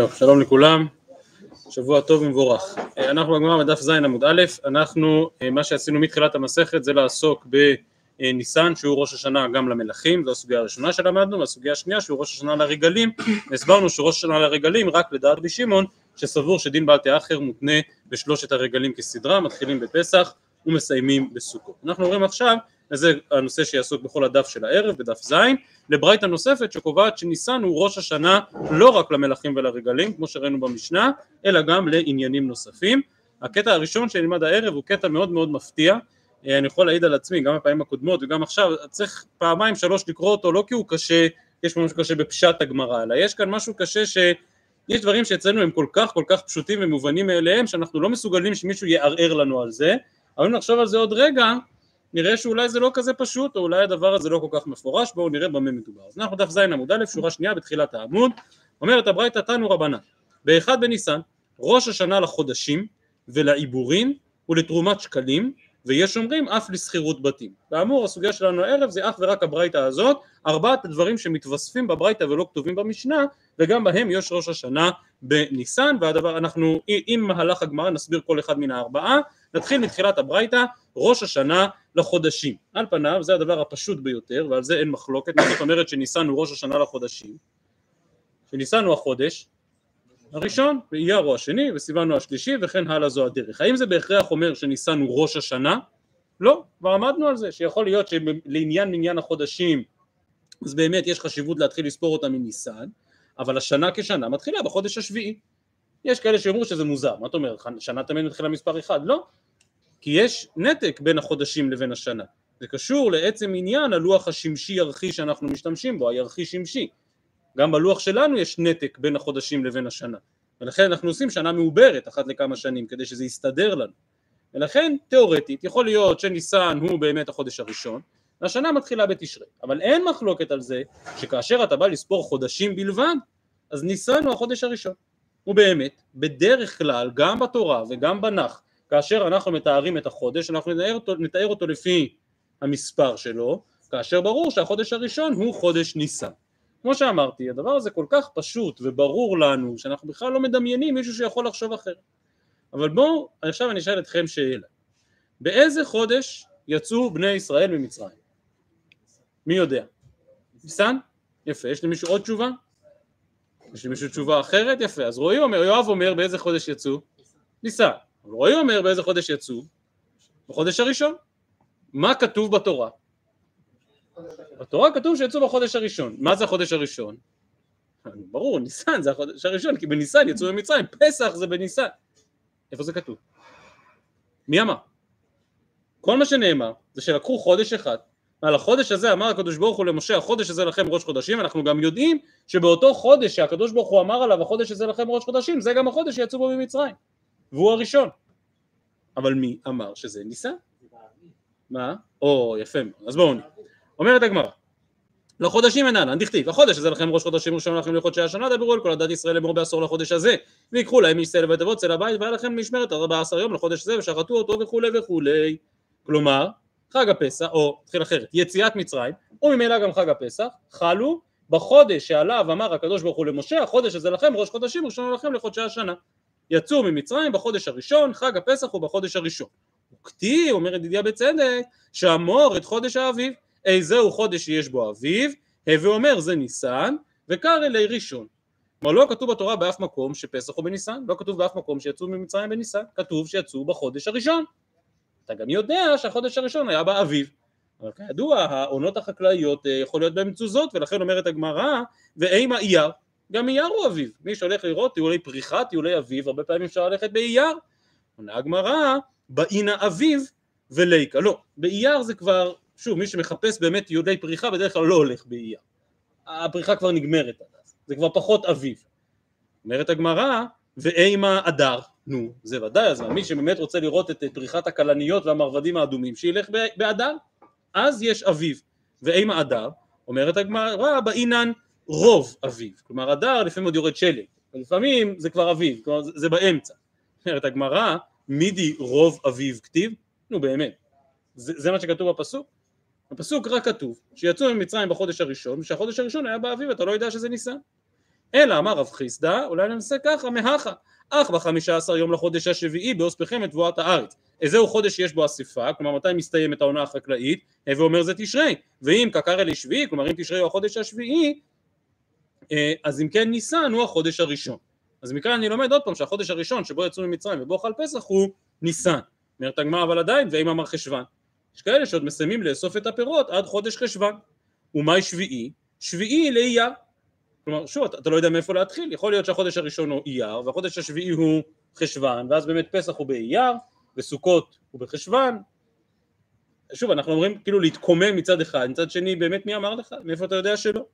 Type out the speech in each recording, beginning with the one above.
טוב, שלום לכולם, שבוע טוב ומבורך. אנחנו בגמרא בדף ז' עמוד א', אנחנו, מה שעשינו מתחילת המסכת זה לעסוק בניסן שהוא ראש השנה גם למלכים, זו הסוגיה הראשונה שלמדנו, והסוגיה השנייה שהוא ראש השנה לרגלים, הסברנו שראש השנה לרגלים רק לדעת רבי שמעון, שסבור שדין בעל תאחר מותנה בשלושת הרגלים כסדרה, מתחילים בפסח ומסיימים בסוכות. אנחנו רואים עכשיו וזה הנושא שיעסוק בכל הדף של הערב, בדף ז', לברייתא נוספת שקובעת שניסן הוא ראש השנה לא רק למלכים ולרגלים, כמו שראינו במשנה, אלא גם לעניינים נוספים. הקטע הראשון שנלמד הערב הוא קטע מאוד מאוד מפתיע, אני יכול להעיד על עצמי גם בפעמים הקודמות וגם עכשיו, צריך פעמיים שלוש לקרוא אותו לא כי הוא קשה, יש משהו קשה בפשט הגמרא, אלא יש כאן משהו קשה ש... יש דברים שאצלנו הם כל כך כל כך פשוטים ומובנים מאליהם שאנחנו לא מסוגלים שמישהו יערער לנו על זה, אבל אם נחשוב על זה עוד רגע נראה שאולי זה לא כזה פשוט, או אולי הדבר הזה לא כל כך מפורש, בואו נראה במה מדובר. אז אנחנו דף ז' עמוד א', שורה שנייה בתחילת העמוד, אומרת הברייתא תנו רבנן, באחד בניסן, ראש השנה לחודשים ולעיבורין ולתרומת שקלים, ויש אומרים אף לשכירות בתים. כאמור הסוגיה שלנו הערב זה אך ורק הברייתא הזאת, ארבעת הדברים שמתווספים בברייתא ולא כתובים במשנה, וגם בהם יש ראש השנה בניסן, והדבר אנחנו עם מהלך הגמרא נסביר כל אחד מן הארבעה, נתחיל מתחילת הברייתא, ראש השנה לחודשים. על פניו זה הדבר הפשוט ביותר ועל זה אין מחלוקת, מה זאת אומרת שניסן הוא ראש השנה לחודשים? שניסן הוא החודש הראשון, ואייר הוא השני, וסיוון הוא השלישי, וכן הלאה זו הדרך. האם זה בהכרח אומר שניסן הוא ראש השנה? לא, כבר עמדנו על זה, שיכול להיות שלעניין מניין החודשים אז באמת יש חשיבות להתחיל לספור אותה מניסן, אבל השנה כשנה מתחילה בחודש השביעי. יש כאלה שאומרו שזה מוזר, מה אתה אומר, שנה תמיד מתחילה מספר אחד? לא, כי יש נתק בין החודשים לבין השנה, זה קשור לעצם עניין הלוח השמשי ירחי שאנחנו משתמשים בו, הירחי שמשי, גם בלוח שלנו יש נתק בין החודשים לבין השנה, ולכן אנחנו עושים שנה מעוברת אחת לכמה שנים כדי שזה יסתדר לנו, ולכן תיאורטית יכול להיות שניסן הוא באמת החודש הראשון, והשנה מתחילה בתשרי, אבל אין מחלוקת על זה שכאשר אתה בא לספור חודשים בלבד, אז ניסן הוא החודש הראשון, ובאמת, בדרך כלל, גם בתורה וגם בנח, כאשר אנחנו מתארים את החודש, אנחנו נתאר אותו, נתאר אותו לפי המספר שלו, כאשר ברור שהחודש הראשון הוא חודש ניסן. כמו שאמרתי, הדבר הזה כל כך פשוט וברור לנו, שאנחנו בכלל לא מדמיינים מישהו שיכול לחשוב אחרת. אבל בואו, עכשיו אני אשאל אתכם שאלה. באיזה חודש יצאו בני ישראל ממצרים? מי יודע? ניסן? יפה. יש למישהו עוד תשובה? יש למישהו תשובה אחרת? יפה. אז רועי אומר, יואב אומר באיזה חודש יצאו? ניסן. אבל רועי אומר באיזה חודש יצאו? בחודש הראשון. מה כתוב בתורה? בתורה כתוב שיצאו בחודש הראשון. מה זה החודש הראשון? ברור, ניסן זה החודש הראשון, כי בניסן יצאו ממצרים, פסח זה בניסן. איפה זה כתוב? מי אמר? כל מה שנאמר זה שלקחו חודש אחד, על החודש הזה אמר הקדוש ברוך הוא למשה החודש הזה לכם ראש חודשים אנחנו גם יודעים שבאותו חודש שהקדוש ברוך הוא אמר עליו החודש הזה לכם ראש חודשים זה גם החודש שיצאו בו ממצרים והוא הראשון אבל מי אמר שזה ניסן? מה? או יפה מאוד אז בואו אומרת הגמרא לחודשים אינן, דכתיב, החודש הזה לכם ראש חודשים ראשון לכם לחודשי השנה, דברו על כל הדת ישראל לאמור בעשור לחודש הזה, ויקחו להם איש צא לבית אבות צא לבית, והיה לכם משמרת ארבע עשר יום לחודש הזה, ושחטו אותו וכולי וכולי. כלומר, חג הפסח, או התחיל אחרת, יציאת מצרים, וממילא גם חג הפסח, חלו בחודש שעליו אמר הקדוש ברוך הוא למשה, החודש הזה לכם ראש חודשים, ראשון לכם לחודשי השנה. יצאו ממצרים בחודש הראשון, חג הפסח הוא בחודש הראשון. וכתיב, אומר ידידיה בצדק, שאמור את חודש האביב, איזהו חודש שיש בו אביב, הווה אומר זה ניסן, וקר אלי ראשון. כלומר לא כתוב בתורה באף מקום שפסח הוא בניסן, לא כתוב באף מקום שיצאו ממצרים בניסן, כתוב שיצאו בחודש הראשון. אתה גם יודע שהחודש הראשון היה באביב. אבל כידוע העונות החקלאיות אה, יכול להיות בהן תזוזות ולכן אומרת הגמרא ואימה אייר גם אייר הוא אביב. מי שהולך לראות טיולי פריחה טיולי אביב הרבה פעמים אפשר ללכת באייר עונה הגמרא באינה אביב וליקה. לא באייר זה כבר שוב מי שמחפש באמת טיולי פריחה בדרך כלל לא הולך באייר הפריחה כבר נגמרת זה כבר פחות אביב. אומרת הגמרא ואימה אדר נו, זה ודאי, אז מי שבאמת רוצה לראות את פריחת הכלניות והמרבדים האדומים, שילך באדר, אז יש אביב, ואימה אדר, אומרת הגמרא, באינן רוב אביב, כלומר אדר לפעמים עוד יורד שלג, ולפעמים זה כבר אביב, כלומר זה באמצע, אומרת הגמרא, מידי רוב אביב כתיב, נו באמת, זה, זה מה שכתוב בפסוק? בפסוק רק כתוב שיצאו ממצרים בחודש הראשון, ושהחודש הראשון היה באביב, אתה לא יודע שזה ניסן. אלא אמר רב חיסדא, אולי ננסה ככה, מהכה, אך בחמישה עשר יום לחודש השביעי באוספכם את תבואת הארץ. איזהו חודש שיש בו אספה, כלומר מתי מסתיימת העונה החקלאית, הווה אומר זה תשרי, ואם קקר אלי שביעי, כלומר אם תשרי הוא החודש השביעי, אה, אז אם כן ניסן הוא החודש הראשון. אז מכאן אני לומד עוד פעם שהחודש הראשון שבו יצאו ממצרים ובו חל פסח הוא ניסן. אומרת הגמרא אבל עדיין ואם אמר חשוון. יש כאלה שעוד מסיימים לאסוף את הפירות עד חודש חשוון. ומאי שביעי? שביעי לאייר. כלומר שוב אתה, אתה לא יודע מאיפה להתחיל, יכול להיות שהחודש הראשון הוא אייר והחודש השביעי הוא חשוון ואז באמת פסח הוא באייר וסוכות הוא בחשוון. שוב אנחנו אומרים כאילו להתקומם מצד אחד, מצד שני באמת מי אמר לך? מאיפה אתה יודע שלא?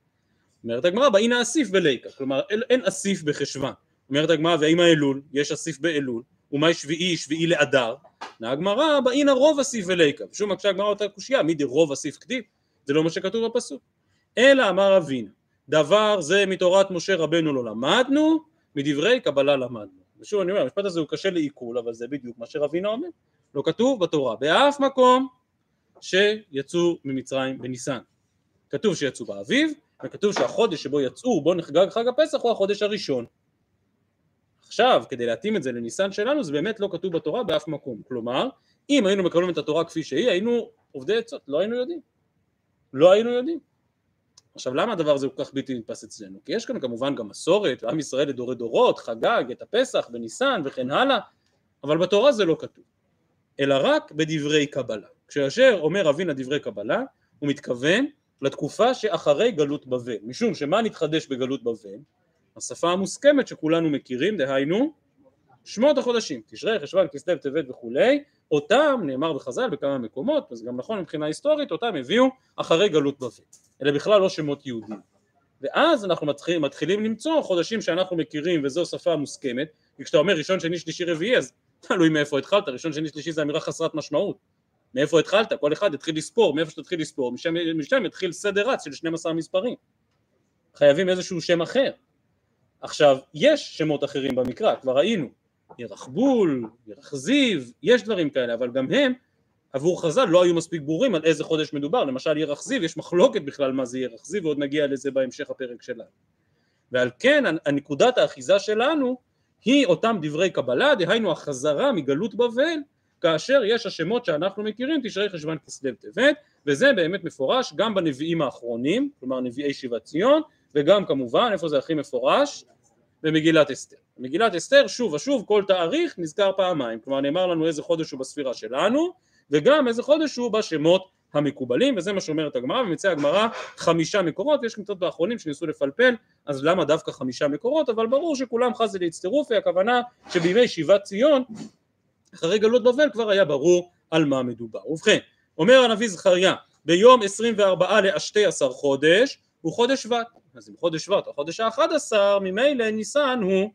אומרת הגמרא באינה אסיף בליקה, כלומר אין אסיף בחשוון. אומרת הגמרא והאם האלול, יש אסיף באלול, ומאי שביעי, שביעי לאדר, הגמרא באינה רוב אסיף וליקה, ושוב מקשה הגמרא אותה קושייה, מי דרוב אסיף כתיב, זה לא מה שכתוב בפסוק, אלא אמר אבינה, דבר זה מתורת משה רבנו לא למדנו, מדברי קבלה למדנו. ושוב אני אומר, המשפט הזה הוא קשה לעיכול, אבל זה בדיוק מה שרבינה אומר, לא כתוב בתורה, באף מקום שיצאו ממצרים בניסן. כתוב שיצאו באביב, וכתוב שהחודש שבו יצאו, בו נחגג חג הפסח, הוא החודש הראשון. עכשיו, כדי להתאים את זה לניסן שלנו, זה באמת לא כתוב בתורה באף מקום. כלומר, אם היינו מקבלים את התורה כפי שהיא, היינו עובדי עצות, לא היינו יודעים. לא היינו יודעים. עכשיו, למה הדבר הזה כל כך בלתי נתפס אצלנו? כי יש כאן כמובן גם מסורת, ועם ישראל לדורי דורות, חגג את הפסח בניסן וכן הלאה, אבל בתורה זה לא כתוב, אלא רק בדברי קבלה. כשאשר אומר אבינה דברי קבלה, הוא מתכוון לתקופה שאחרי גלות בבל, משום שמה נתחדש בגלות בבל? השפה המוסכמת שכולנו מכירים, דהיינו שמות החודשים, תשרי, חשוון, כסלו, טבת וכולי, אותם נאמר בחז"ל בכמה מקומות, וזה גם נכון מבחינה היסטורית, אותם הביאו אחרי גלות בבל, אלה בכלל לא שמות יהודים. ואז אנחנו מתחיל, מתחילים למצוא חודשים שאנחנו מכירים וזו שפה מוסכמת, כי כשאתה אומר ראשון, שני, שלישי, רביעי, אז תלוי מאיפה התחלת, ראשון, שני, שלישי זה אמירה חסרת משמעות. מאיפה התחלת? כל אחד יתחיל לספור, מאיפה שתתחיל לספור, משם, משם יתחיל סדר רץ של 12 מספרים. חייבים איזשהו שם אחר. עכשיו, יש שמות אחרים במקרא, כבר ראינו, ירח בול, ירח זיו, יש דברים כאלה, אבל גם הם עבור חז"ל לא היו מספיק ברורים על איזה חודש מדובר, למשל ירח זיו, יש מחלוקת בכלל מה זה ירח זיו, ועוד נגיע לזה בהמשך הפרק שלנו. ועל כן הנקודת האחיזה שלנו היא אותם דברי קבלה, דהיינו החזרה מגלות בבל, כאשר יש השמות שאנחנו מכירים, תשרי חשוון כסלו טבת, וזה באמת מפורש גם בנביאים האחרונים, כלומר נביאי שיבת ציון, וגם כמובן, איפה זה הכי מפורש? במגילת אסתר. במגילת אסתר שוב ושוב כל תאריך נזכר פעמיים, כלומר נאמר לנו איזה חודש הוא בספירה שלנו, וגם איזה חודש הוא בשמות המקובלים, וזה מה שאומרת הגמרא, ומציעה הגמרא חמישה מקורות, ויש קצת באחרונים שניסו לפלפל, אז למה דווקא חמישה מקורות, אבל ברור שכולם חזי להצטרופי, הכוונה שבימי שיבת ציון, אחרי גלות בבל כבר היה ברור על מה מדובר. ובכן, אומר הנביא זכריה, ביום 24 לאשתי עשר חודש, הוא חודש שבט, אז אם חודש שבט חודש האחד עשר, ממילא ניסן הוא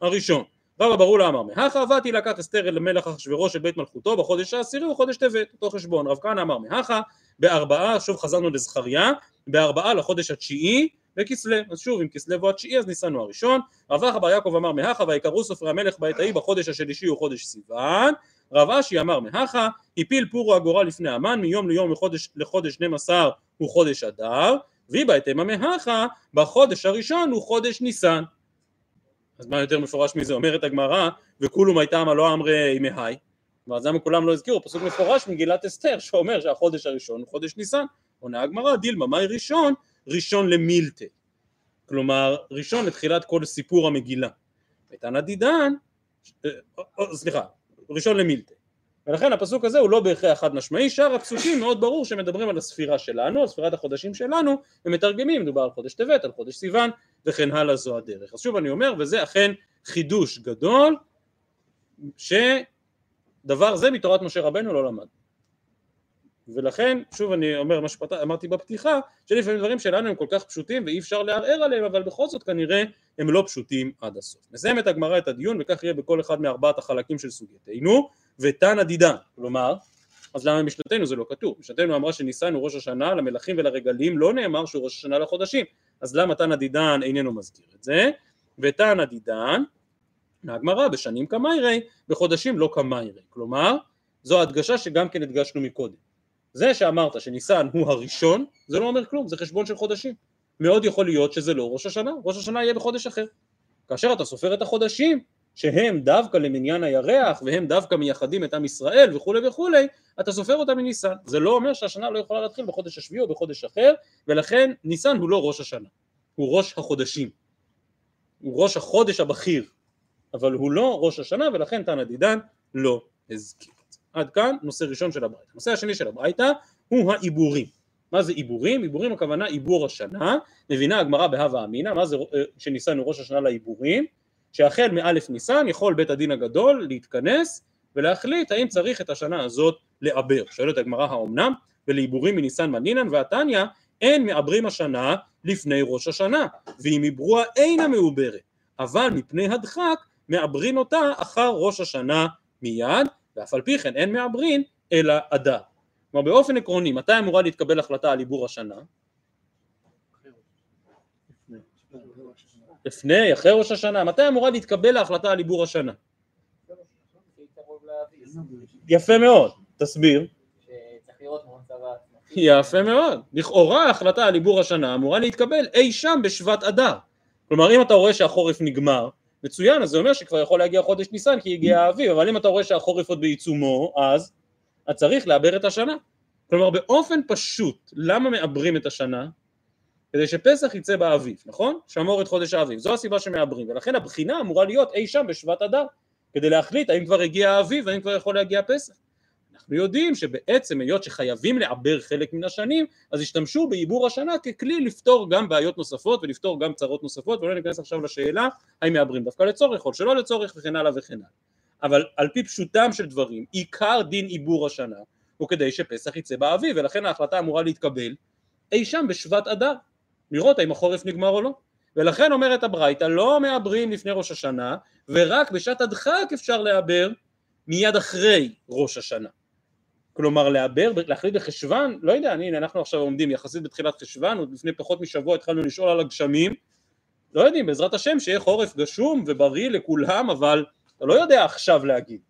הראשון. רבא ברור לה אמר, מהכה עבדתי לקח אסתר אל מלך אחשוורוש של בית מלכותו בחודש העשירי הוא חודש טבת, אותו חשבון. רב כהנא אמר מהכה, בארבעה, שוב חזרנו לזכריה, בארבעה לחודש התשיעי בכסלו, אז שוב אם כסלו הוא התשיעי אז ניסן הוא הראשון, רב אחא בר יעקב אמר מהכה ויקראו סופרי המלך בעת ההיא בחודש השלישי הוא חודש סיוון, רב אשי אמר מהכה הפיל פורו הגורל לפני המן מיום ליום לחודש, לחודש 12 הוא חודש אדר והיא בהתאמה מהכה בחודש הראשון הוא חודש ניסן. אז מה יותר מפורש מזה? אומרת הגמרא וכולו מייתמה לא אמרי מהי. אז למה כולם לא הזכירו? פסוק מפורש מגילת אסתר שאומר שהחודש הראשון הוא חודש ניסן. עונה הגמרא דילמה מאי ראשון? ראשון למילטה כלומר ראשון לתחילת כל סיפור המגילה. ותנא דידן אה, אה, סליחה ראשון למילטה ולכן הפסוק הזה הוא לא בהכרח חד משמעי, שאר הפסוקים מאוד ברור שמדברים על הספירה שלנו, על ספירת החודשים שלנו, ומתרגמים, מדובר על חודש טבת, על חודש סיוון, וכן הלאה זו הדרך. אז שוב אני אומר, וזה אכן חידוש גדול, שדבר זה מתורת משה רבנו לא למד. ולכן, שוב אני אומר מה שאמרתי בפתיחה, שלפעמים דברים שלנו הם כל כך פשוטים ואי אפשר לערער עליהם, אבל בכל זאת כנראה הם לא פשוטים עד הסוף. נסיים את הגמרא את הדיון וכך יהיה בכל אחד מארבעת החלקים של סוגייתנו. ותנא דידן, כלומר, אז למה משנתנו זה לא כתוב? משנתנו אמרה שניסן הוא ראש השנה למלכים ולרגלים, לא נאמר שהוא ראש השנה לחודשים, אז למה תנא דידן איננו מזכיר את זה? ותנא דידן, מהגמרא בשנים כמיירי, בחודשים לא כמיירי, כלומר, זו הדגשה שגם כן הדגשנו מקודם. זה שאמרת שניסן הוא הראשון, זה לא אומר כלום, זה חשבון של חודשים. מאוד יכול להיות שזה לא ראש השנה, ראש השנה יהיה בחודש אחר. כאשר אתה סופר את החודשים שהם דווקא למניין הירח והם דווקא מייחדים את עם ישראל וכולי וכולי, אתה סופר אותם מניסן. זה לא אומר שהשנה לא יכולה להתחיל בחודש השביעי או בחודש אחר, ולכן ניסן הוא לא ראש השנה, הוא ראש החודשים. הוא ראש החודש הבכיר, אבל הוא לא ראש השנה ולכן תנא דידן לא הזכיר. עד כאן נושא ראשון של הברייתא. הנושא השני של הברייתא הוא העיבורים. מה זה עיבורים? עיבורים הכוונה עיבור השנה, מבינה הגמרא בהווה אמינא, מה זה אה, שניסן הוא ראש השנה לעיבורים? שהחל מאלף ניסן יכול בית הדין הגדול להתכנס ולהחליט האם צריך את השנה הזאת לעבר. שואלת הגמרא האומנם? ולעיבורים מניסן מנינן והתניא אין מעברים השנה לפני ראש השנה ואם עיברוה אינה מעוברת אבל מפני הדחק מעברים אותה אחר ראש השנה מיד ואף על פי כן אין מעברין אלא אדר. כלומר באופן עקרוני מתי אמורה להתקבל החלטה על עיבור השנה? לפני, אחרי ראש השנה, מתי אמורה להתקבל ההחלטה על עיבור השנה? יפה מאוד, תסביר. יפה מאוד, לכאורה ההחלטה על עיבור השנה אמורה להתקבל אי שם בשבט אדר. כלומר אם אתה רואה שהחורף נגמר, מצוין, אז זה אומר שכבר יכול להגיע חודש ניסן כי הגיע האביב, אבל אם אתה רואה שהחורף עוד בעיצומו, אז אתה צריך לעבר את השנה. כלומר באופן פשוט, למה מעברים את השנה? כדי שפסח יצא באביב, נכון? שמור את חודש האביב, זו הסיבה שמעברים, ולכן הבחינה אמורה להיות אי שם בשבט אדר, כדי להחליט האם כבר הגיע האביב והאם כבר יכול להגיע פסח. אנחנו יודעים שבעצם היות שחייבים לעבר חלק מן השנים, אז השתמשו בעיבור השנה ככלי לפתור גם בעיות נוספות ולפתור גם צרות נוספות, ולא ניכנס עכשיו לשאלה האם מעברים דווקא לצורך או שלא לצורך וכן הלאה וכן הלאה. אבל על פי פשוטם של דברים, עיקר דין עיבור השנה הוא כדי שפסח יצא באביב, ולכן ההחלטה אמורה להתקבל אי שם בשבט אדר. לראות האם החורף נגמר או לא. ולכן אומרת הברייתא לא מעברים לפני ראש השנה ורק בשעת הדחק אפשר לעבר מיד אחרי ראש השנה. כלומר לעבר, להחליט בחשוון, לא יודע, הנה אנחנו עכשיו עומדים יחסית בתחילת חשוון, עוד לפני פחות משבוע התחלנו לשאול על הגשמים, לא יודעים, בעזרת השם שיהיה חורף גשום ובריא לכולם, אבל אתה לא יודע עכשיו להגיד.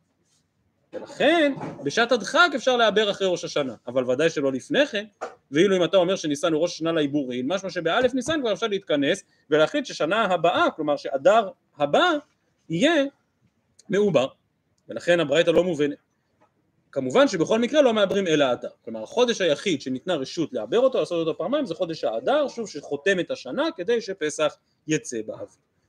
ולכן בשעת הדחק אפשר לעבר אחרי ראש השנה, אבל ודאי שלא לפני כן, ואילו אם אתה אומר שניסן הוא ראש השנה לעיבורים, משמע שבאלף ניסן כבר אפשר להתכנס ולהחליט ששנה הבאה, כלומר שאדר הבא יהיה מעובר, ולכן הברייתא לא מובנת. כמובן שבכל מקרה לא מעברים אלא האדר, כלומר החודש היחיד שניתנה רשות לעבר אותו, לעשות אותו פעמיים, זה חודש האדר, שוב שחותם את השנה כדי שפסח יצא באוויר.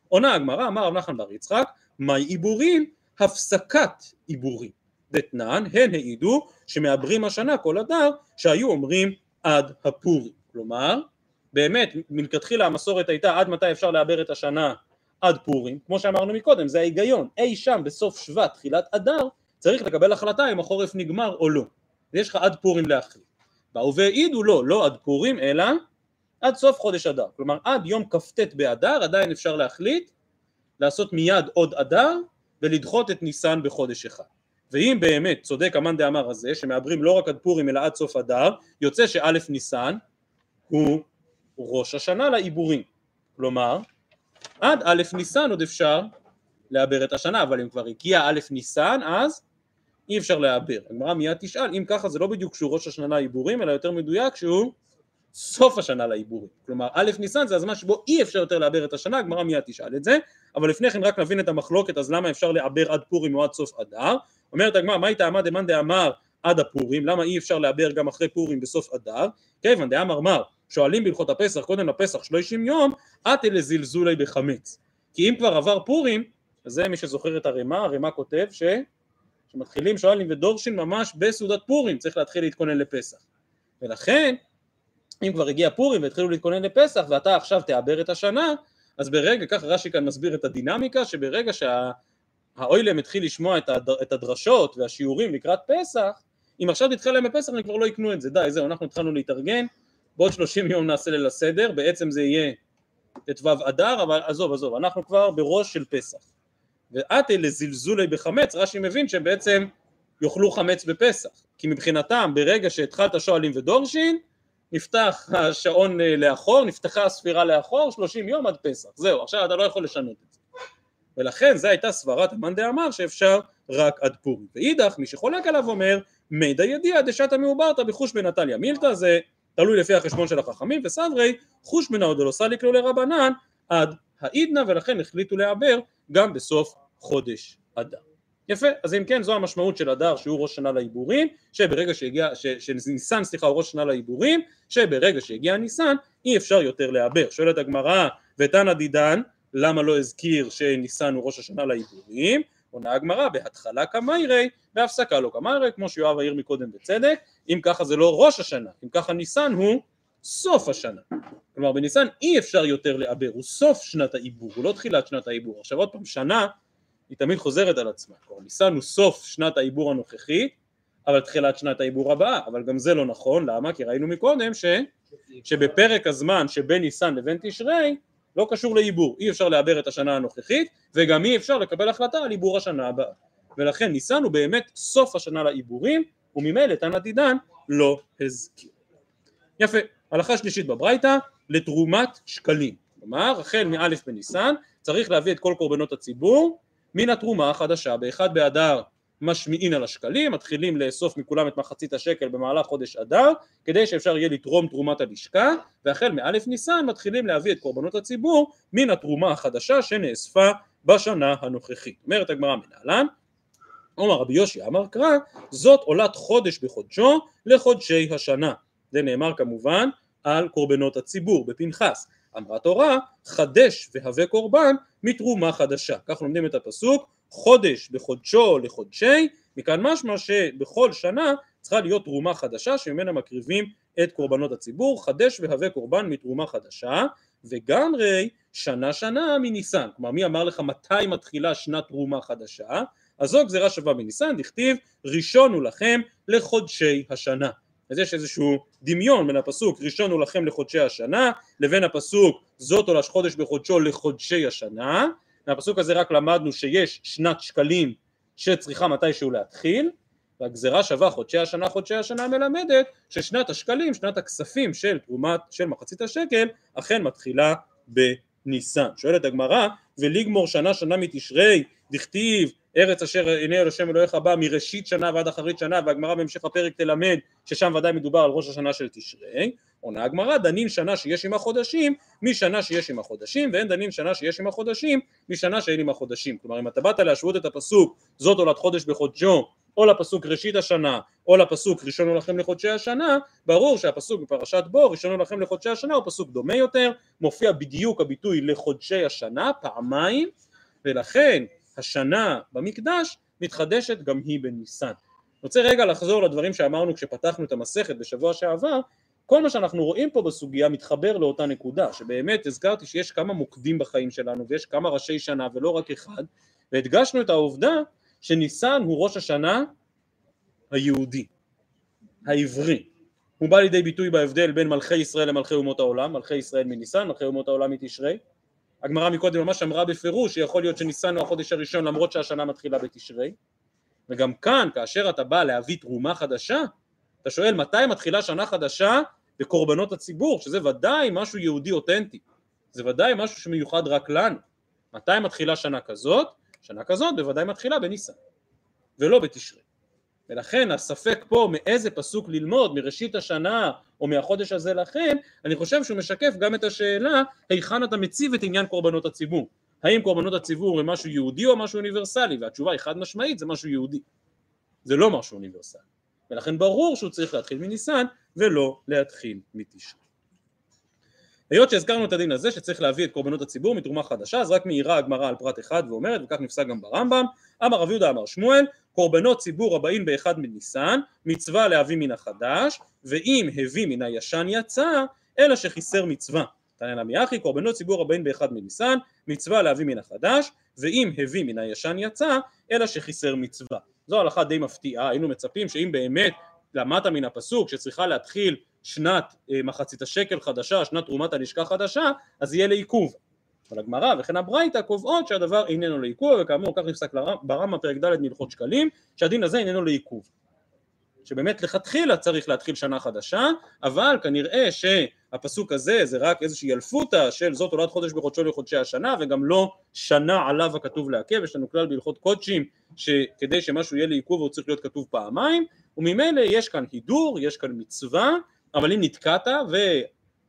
עונה הגמרא, אמר רב נחמן בר יצחק, מהי עיבורים? הפסקת עיבורים. דתנן, הן העידו שמעברים השנה כל אדר שהיו אומרים עד הפורים. כלומר, באמת מלכתחילה המסורת הייתה עד מתי אפשר לעבר את השנה עד פורים, כמו שאמרנו מקודם, זה ההיגיון, אי שם בסוף שבט, תחילת אדר, צריך לקבל החלטה אם החורף נגמר או לא. ויש לך עד פורים להחליט. באו והעידו לא, לא עד פורים, אלא עד סוף חודש אדר. כלומר, עד יום כ"ט באדר עדיין אפשר להחליט לעשות מיד עוד אדר ולדחות את ניסן בחודש אחד. ואם באמת צודק המאן דאמר הזה שמעברים לא רק עד פורים אלא עד סוף אדר יוצא שא' ניסן הוא ראש השנה לעיבורים. כלומר עד א' ניסן עוד אפשר לעבר את השנה אבל אם כבר הגיע א' ניסן אז אי אפשר לעבר הגמרא מיד תשאל אם ככה זה לא בדיוק שהוא ראש השנה לעיבורים אלא יותר מדויק שהוא סוף השנה לעיבורים. כלומר א' ניסן זה הזמן שבו אי אפשר יותר לעבר את השנה הגמרא מיד תשאל את זה. אבל לפני כן רק נבין את המחלוקת אז למה אפשר לעבר עד פורים או עד סוף אדר אומרת הגמרא, מה הייתה עמד דמאן דאמר עד הפורים, למה אי אפשר לעבר גם אחרי פורים בסוף אדר? כיוון דאמר מר, שואלים בהלכות הפסח קודם לפסח שלושים יום, עתה לזלזולי בחמץ. כי אם כבר עבר פורים, אז זה מי שזוכר את הרמ"א, הרמ"א כותב ש... שמתחילים שואלים ודורשים ממש בסעודת פורים, צריך להתחיל להתכונן לפסח. ולכן, אם כבר הגיע פורים והתחילו להתכונן לפסח ואתה עכשיו תעבר את השנה, אז ברגע, ככה רש"י כאן מסביר את הדינמיקה, שברגע שה... האוילם התחיל לשמוע את הדרשות והשיעורים לקראת פסח, אם עכשיו תדחה להם בפסח הם כבר לא יקנו את זה, די זהו אנחנו התחלנו להתארגן, בעוד שלושים יום נעשה ליל הסדר, בעצם זה יהיה ט"ו אדר, אבל עזוב עזוב, אנחנו כבר בראש של פסח. ואתי לזלזולי בחמץ, רש"י מבין שבעצם יאכלו חמץ בפסח, כי מבחינתם ברגע שהתחלת שואלים ודורשין, נפתח השעון אה, לאחור, נפתחה הספירה לאחור, שלושים יום עד פסח, זהו, עכשיו אתה לא יכול לשנות את זה. ולכן זו הייתה סברת המאן דאמר שאפשר רק עד פורים. ואידך מי שחולק עליו אומר מידע ידיע דשתא מעוברתא בחוש בנתניה מילתא זה תלוי לפי החשבון של החכמים, וסברי חוש מנאו דלא סליק לו לרבנן עד העידנא ולכן החליטו לעבר גם בסוף חודש אדר. יפה, אז אם כן זו המשמעות של אדר שהוא ראש שנה לעיבורים, שברגע שהגיע, שניסן סליחה הוא ראש שנה לעיבורים, שברגע שהגיע ניסן אי אפשר יותר לעבר. שואלת הגמרא ותנא דידן למה לא הזכיר שניסן הוא ראש השנה לעיבורים? עונה הגמרא בהתחלה כמיירי, בהפסקה לא כמיירי, כמו שיואב העיר מקודם בצדק, אם ככה זה לא ראש השנה, אם ככה ניסן הוא סוף השנה. כלומר בניסן אי אפשר יותר לעבר, הוא סוף שנת העיבור, הוא לא תחילת שנת העיבור. עכשיו עוד פעם, שנה היא תמיד חוזרת על עצמה, כלומר ניסן הוא סוף שנת העיבור הנוכחי, אבל תחילת שנת העיבור הבאה, אבל גם זה לא נכון, למה? כי ראינו מקודם ש... שבפרק הזמן שבין ניסן לבין תשרי לא קשור לעיבור, אי אפשר לעבר את השנה הנוכחית וגם אי אפשר לקבל החלטה על עיבור השנה הבאה. ולכן ניסן הוא באמת סוף השנה לעיבורים וממילא תנא דידן לא הזכיר. יפה, הלכה שלישית בברייתא לתרומת שקלים, כלומר החל מאלף בניסן צריך להביא את כל קורבנות הציבור מן התרומה החדשה. באחד באדר משמיעין על השקלים, מתחילים לאסוף מכולם את מחצית השקל במהלך חודש אדר, כדי שאפשר יהיה לתרום תרומת הלשכה, והחל מאלף ניסן מתחילים להביא את קורבנות הציבור מן התרומה החדשה שנאספה בשנה הנוכחית. אומרת הגמרא מנהלן, אומר רבי יושי אמר קרא, זאת עולת חודש בחודשו לחודשי השנה. זה נאמר כמובן על קורבנות הציבור בפנחס. אמרה תורה, חדש והווה קורבן מתרומה חדשה. כך לומדים את הפסוק, חודש בחודשו לחודשי, מכאן משמע שבכל שנה צריכה להיות תרומה חדשה שממנה מקריבים את קורבנות הציבור, חדש והווה קורבן מתרומה חדשה, וגם רי שנה שנה מניסן, כלומר מי אמר לך מתי מתחילה שנת תרומה חדשה? אז זו גזירה שווה מניסן, דכתיב ראשון הוא לכם לחודשי השנה. אז יש איזשהו דמיון בין הפסוק ראשון הוא לכם לחודשי השנה לבין הפסוק זאת עולש חודש בחודשו לחודשי השנה מהפסוק הזה רק למדנו שיש שנת שקלים שצריכה מתישהו להתחיל והגזירה שווה חודשי השנה חודשי השנה מלמדת ששנת השקלים שנת הכספים של תרומת של מחצית השקל אכן מתחילה בניסן. שואלת הגמרא ולגמור שנה שנה מתשרי דכתיב ארץ אשר עיני אל השם אלוהיך בא מראשית שנה ועד אחרית שנה והגמרא בהמשך הפרק תלמד ששם ודאי מדובר על ראש השנה של תשרי עונה הגמרא דנין שנה שיש עם החודשים משנה שיש עם החודשים ואין דנין שנה שיש עם החודשים משנה שאין עם החודשים כלומר אם אתה באת להשוות את הפסוק זאת עולת חודש בחודשו או לפסוק ראשית השנה או לפסוק ראשון הולכם לחודשי השנה ברור שהפסוק בפרשת בו ראשון הולכם לחודשי השנה הוא פסוק דומה יותר מופיע בדיוק הביטוי לחודשי השנה פעמיים ולכן השנה במקדש מתחדשת גם היא בניסן. רוצה רגע לחזור לדברים שאמרנו כשפתחנו את המסכת בשבוע שעבר, כל מה שאנחנו רואים פה בסוגיה מתחבר לאותה נקודה, שבאמת הזכרתי שיש כמה מוקדים בחיים שלנו ויש כמה ראשי שנה ולא רק אחד, והדגשנו את העובדה שניסן הוא ראש השנה היהודי, העברי. הוא בא לידי ביטוי בהבדל בין מלכי ישראל למלכי אומות העולם, מלכי ישראל מניסן, מלכי אומות העולם מתשרי, הגמרא מקודם ממש אמרה בפירוש שיכול להיות שניסן הוא החודש הראשון למרות שהשנה מתחילה בתשרי וגם כאן כאשר אתה בא להביא תרומה חדשה אתה שואל מתי מתחילה שנה חדשה בקורבנות הציבור שזה ודאי משהו יהודי אותנטי זה ודאי משהו שמיוחד רק לנו מתי מתחילה שנה כזאת? שנה כזאת בוודאי מתחילה בניסן ולא בתשרי ולכן הספק פה מאיזה פסוק ללמוד, מראשית השנה או מהחודש הזה לכן, אני חושב שהוא משקף גם את השאלה היכן אתה מציב את עניין קורבנות הציבור. האם קורבנות הציבור הם משהו יהודי או משהו אוניברסלי? והתשובה היא חד משמעית זה משהו יהודי. זה לא משהו אוניברסלי. ולכן ברור שהוא צריך להתחיל מניסן ולא להתחיל מתשרי. היות שהזכרנו את הדין הזה שצריך להביא את קורבנות הציבור מתרומה חדשה אז רק מעירה הגמרא על פרט אחד ואומרת וכך נפסק גם ברמב"ם אמר רב יהודה אמר שמואל קורבנות ציבור הבאים באחד מניסן מצווה להביא מן החדש ואם הביא מן הישן יצא אלא שחיסר מצווה תנא נמי אחי קורבנות ציבור הבאים באחד מניסן מצווה להביא מן החדש ואם הביא מן הישן יצא אלא שחיסר מצווה זו הלכה די מפתיעה היינו מצפים שאם באמת למדת מן הפסוק שצריכה להתחיל שנת אה, מחצית השקל חדשה, שנת תרומת הלשכה חדשה, אז יהיה לעיכוב. אבל הגמרא וכן הברייתא קובעות שהדבר איננו לעיכוב, וכאמור כך נפסק ברמב"ם פרק ד' מהלכות שקלים, שהדין הזה איננו לעיכוב. שבאמת לכתחילה צריך להתחיל שנה חדשה, אבל כנראה שהפסוק הזה זה רק איזושהי ילפותא של זאת עולת חודש בחודשו לחודשי השנה, וגם לא שנה עליו הכתוב לעכב, יש לנו כלל בהלכות קודשים שכדי שמשהו יהיה לעיכוב הוא צריך להיות כתוב פעמיים, וממילא יש כאן הידור, יש כאן מצווה, אבל אם נתקעת ו...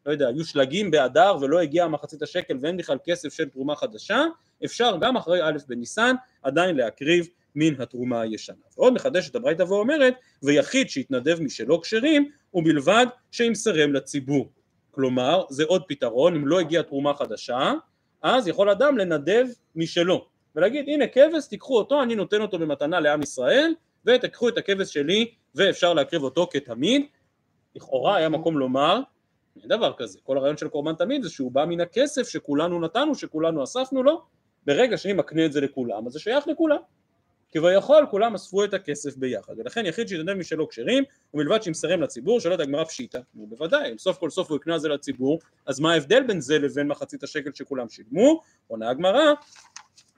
לא יודע, היו שלגים באדר ולא הגיע מחצית השקל ואין בכלל כסף של תרומה חדשה, אפשר גם אחרי א' בניסן עדיין להקריב מן התרומה הישנה. ועוד מחדשת הברייתא ואומרת, ויחיד שהתנדב משלא כשרים, ובלבד שימסרם לציבור. כלומר, זה עוד פתרון, אם לא הגיעה תרומה חדשה, אז יכול אדם לנדב משלו, ולהגיד הנה כבש תיקחו אותו, אני נותן אותו במתנה לעם ישראל, ותקחו את הכבש שלי ואפשר להקריב אותו כתמיד. לכאורה היה מקום לומר, אין דבר כזה, כל הרעיון של קורבן תמיד זה שהוא בא מן הכסף שכולנו נתנו, שכולנו אספנו לו, ברגע שאני מקנה את זה לכולם, אז זה שייך לכולם. כביכול כולם אספו את הכסף ביחד, ולכן יחיד שיתנדב משלו כשרים, ובלבד שימסרם לציבור, שואלת הגמרא פשיטא, בוודאי, אם סוף כל סוף הוא יקנה זה לציבור, אז מה ההבדל בין זה לבין מחצית השקל שכולם שילמו? עונה הגמרא,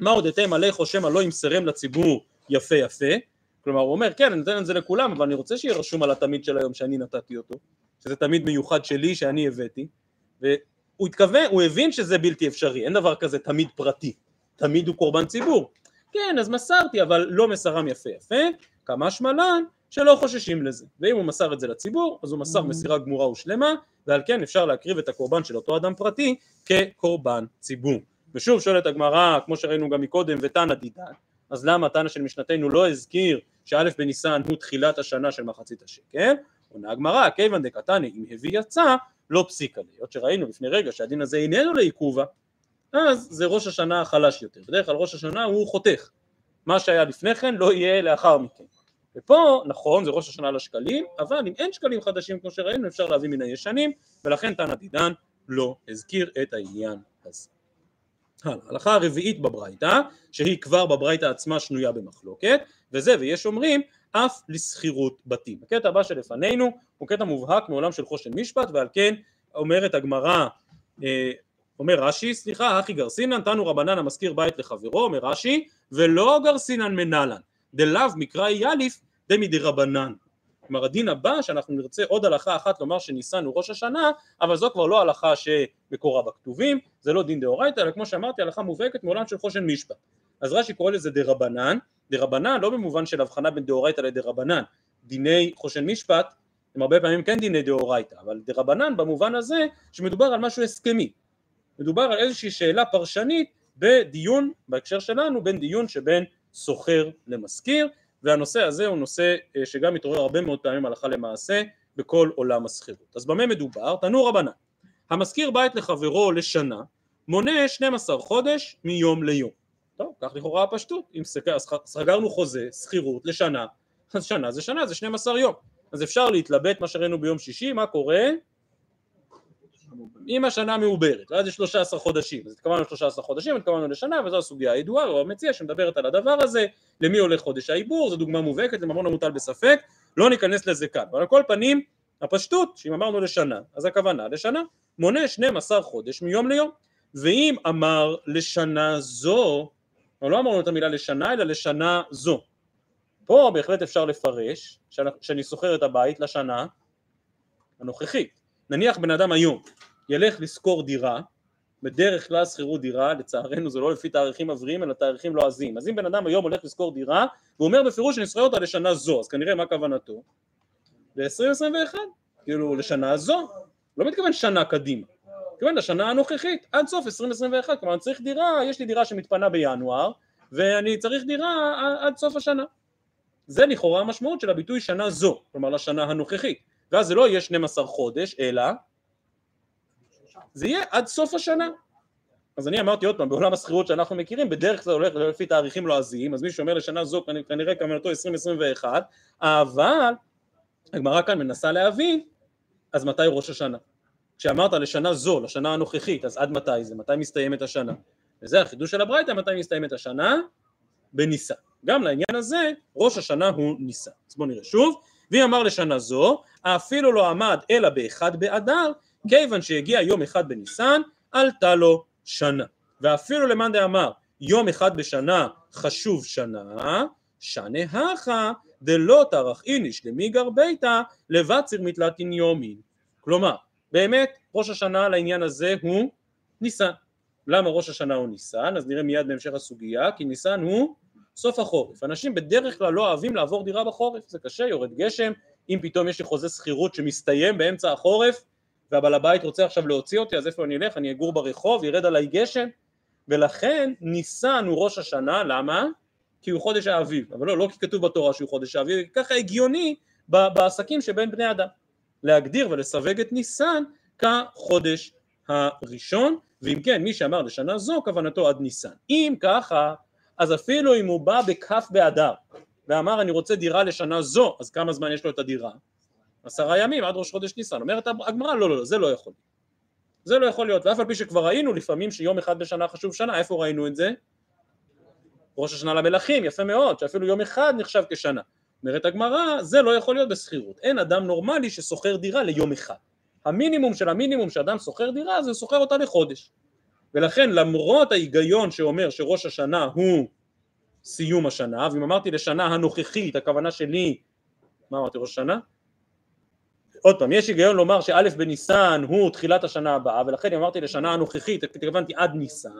מה עוד הודיתם עליך שמא לא ימסרם לציבור? יפה יפה, כלומר הוא אומר כן אני נותן את זה לכולם אבל אני רוצה שיהיה רשום על התמיד של היום שאני נתתי אותו, שזה תמיד מיוחד שלי שאני הבאתי, והוא התכוון, הוא הבין שזה בלתי אפשרי, אין דבר כזה תמיד פרטי, תמיד הוא קורבן ציבור, כן אז מסרתי אבל לא מסרם יפה יפה, כמה שמלן שלא חוששים לזה, ואם הוא מסר את זה לציבור אז הוא מסר מסירה גמורה ושלמה ועל כן אפשר להקריב את הקורבן של אותו אדם פרטי כקורבן ציבור. ושוב שואלת הגמרא, כמו שראינו גם מקודם, ותנא דידן, אז למה תנא של משנתנו לא הזכיר שא' בניסן הוא תחילת השנה של מחצית השקל? עונה הגמרא, כיוון דקתני אם הביא יצא, לא פסיקה לי. שראינו לפני רגע שהדין הזה איננו לעיכובה, אז זה ראש השנה החלש יותר. בדרך כלל ראש השנה הוא חותך. מה שהיה לפני כן לא יהיה לאחר מכן. ופה, נכון, זה ראש השנה לשקלים, אבל אם אין שקלים חדשים כמו שראינו, אפשר להביא מן הישנים, ולכן תנא דידן לא הזכיר את העניין הזה. ההלכה הרביעית בברייתא, שהיא כבר בברייתא עצמה שנויה במחלוקת, וזה ויש אומרים אף לשכירות בתים. הקטע הבא שלפנינו הוא קטע מובהק מעולם של חושן משפט ועל כן אומרת הגמרא, אה, אומר רש"י, סליחה, אחי גרסינן, תנו רבנן המזכיר בית לחברו, אומר רש"י, ולא גרסינן מנלן, דלאו מקרא יאליף דמי דרבנן. כלומר הדין הבא שאנחנו נרצה עוד הלכה אחת לומר שניסן הוא ראש השנה אבל זו כבר לא הלכה שמקורה בכתובים זה לא דין דאורייתא אלא כמו שאמרתי הלכה מובהקת מעולם של חושן משפט. אז רש"י קורא לזה דרבנן דרבנן לא במובן של הבחנה בין דאורייתא לדרבנן דיני חושן משפט הם הרבה פעמים כן דיני דאורייתא אבל דרבנן במובן הזה שמדובר על משהו הסכמי מדובר על איזושהי שאלה פרשנית בדיון בהקשר שלנו בין דיון שבין סוחר למשכיר והנושא הזה הוא נושא אה, שגם מתעורר הרבה מאוד פעמים הלכה למעשה בכל עולם השכירות. אז במה מדובר? תנו רבנן, המשכיר בית לחברו לשנה מונה 12 חודש מיום ליום. טוב, כך לכאורה הפשטות, אם סגרנו חוזה, שכירות לשנה, אז שנה זה שנה, זה 12 יום. אז אפשר להתלבט מה שראינו ביום שישי, מה קורה? אם השנה מעוברת, ואז יש 13 חודשים, אז התכוונו ל-13 חודשים, התכוונו לשנה, וזו הסוגיה הידועה, הוא המציע שמדברת על הדבר הזה, למי הולך חודש העיבור, זו דוגמה מובהקת, לממון המוטל בספק, לא ניכנס לזה כאן, אבל על כל פנים, הפשטות, שאם אמרנו לשנה, אז הכוונה לשנה, מונה 12 חודש מיום ליום, ואם אמר לשנה זו, לא אמרנו את המילה לשנה, אלא לשנה זו, פה בהחלט אפשר לפרש שאני שוכר את הבית לשנה הנוכחית, נניח בן אדם היום ילך לשכור דירה, בדרך כלל שכירות דירה, לצערנו זה לא לפי תאריכים עבריים אלא תאריכים לועזיים, אז אם בן אדם היום הולך לשכור דירה והוא אומר בפירוש שאני שוכר אותה לשנה זו, אז כנראה מה כוונתו? ל-2021, כאילו לשנה זו, לא מתכוון שנה קדימה, מתכוון לשנה הנוכחית, עד סוף 2021, כלומר אני צריך דירה, יש לי דירה שמתפנה בינואר ואני צריך דירה עד סוף השנה, זה לכאורה המשמעות של הביטוי שנה זו, כלומר לשנה הנוכחית, ואז זה לא יהיה 12 חודש אלא זה יהיה עד סוף השנה. אז אני אמרתי עוד פעם, בעולם השכירות שאנחנו מכירים, בדרך כלל הולך לפי תאריכים לועזיים, אז מי שאומר לשנה זו כנראה כוונתו 2021, אבל הגמרא כאן מנסה להבין, אז מתי ראש השנה? כשאמרת לשנה זו, לשנה הנוכחית, אז עד מתי זה? מתי מסתיימת השנה? וזה החידוש של הברייתא, מתי מסתיימת השנה? בניסה. גם לעניין הזה, ראש השנה הוא ניסה. אז בואו נראה שוב, והיא אמר לשנה זו, אפילו לא עמד אלא באחד באדר, כיוון שהגיע יום אחד בניסן, עלתה לו שנה. ואפילו למאן דאמר יום אחד בשנה חשוב שנה, שנה הכה דלא טרח איניש למיגר ביתה לבצר מתלתין יומין. כלומר, באמת ראש השנה לעניין הזה הוא ניסן. למה ראש השנה הוא ניסן? אז נראה מיד בהמשך הסוגיה, כי ניסן הוא סוף החורף. אנשים בדרך כלל לא אוהבים לעבור דירה בחורף, זה קשה, יורד גשם, אם פתאום יש לי חוזה שכירות שמסתיים באמצע החורף והבעל הבית רוצה עכשיו להוציא אותי אז איפה אני אלך? אני אגור ברחוב, ירד עליי גשם? ולכן ניסן הוא ראש השנה, למה? כי הוא חודש האביב, אבל לא, לא כי כתוב בתורה שהוא חודש האביב, ככה הגיוני בעסקים שבין בני אדם, להגדיר ולסווג את ניסן כחודש הראשון, ואם כן מי שאמר לשנה זו כוונתו עד ניסן. אם ככה אז אפילו אם הוא בא בכ' באדר ואמר אני רוצה דירה לשנה זו, אז כמה זמן יש לו את הדירה? עשרה ימים עד ראש חודש ניסן. אומרת הגמרא לא לא לא זה לא יכול. זה לא יכול להיות, ואף על פי שכבר ראינו לפעמים שיום אחד בשנה חשוב שנה, איפה ראינו את זה? ראש השנה למלכים, יפה מאוד, שאפילו יום אחד נחשב כשנה. אומרת הגמרא, זה לא יכול להיות בשכירות. אין אדם נורמלי ששוכר דירה ליום אחד. המינימום של המינימום שאדם שוכר דירה זה שוכר אותה לחודש. ולכן למרות ההיגיון שאומר שראש השנה הוא סיום השנה, ואם אמרתי לשנה הנוכחית, הכוונה שלי, מה אמרתי ראש השנה? עוד פעם, יש היגיון לומר שא' בניסן הוא תחילת השנה הבאה, ולכן אם אמרתי לשנה הנוכחית, התכוונתי עד ניסן,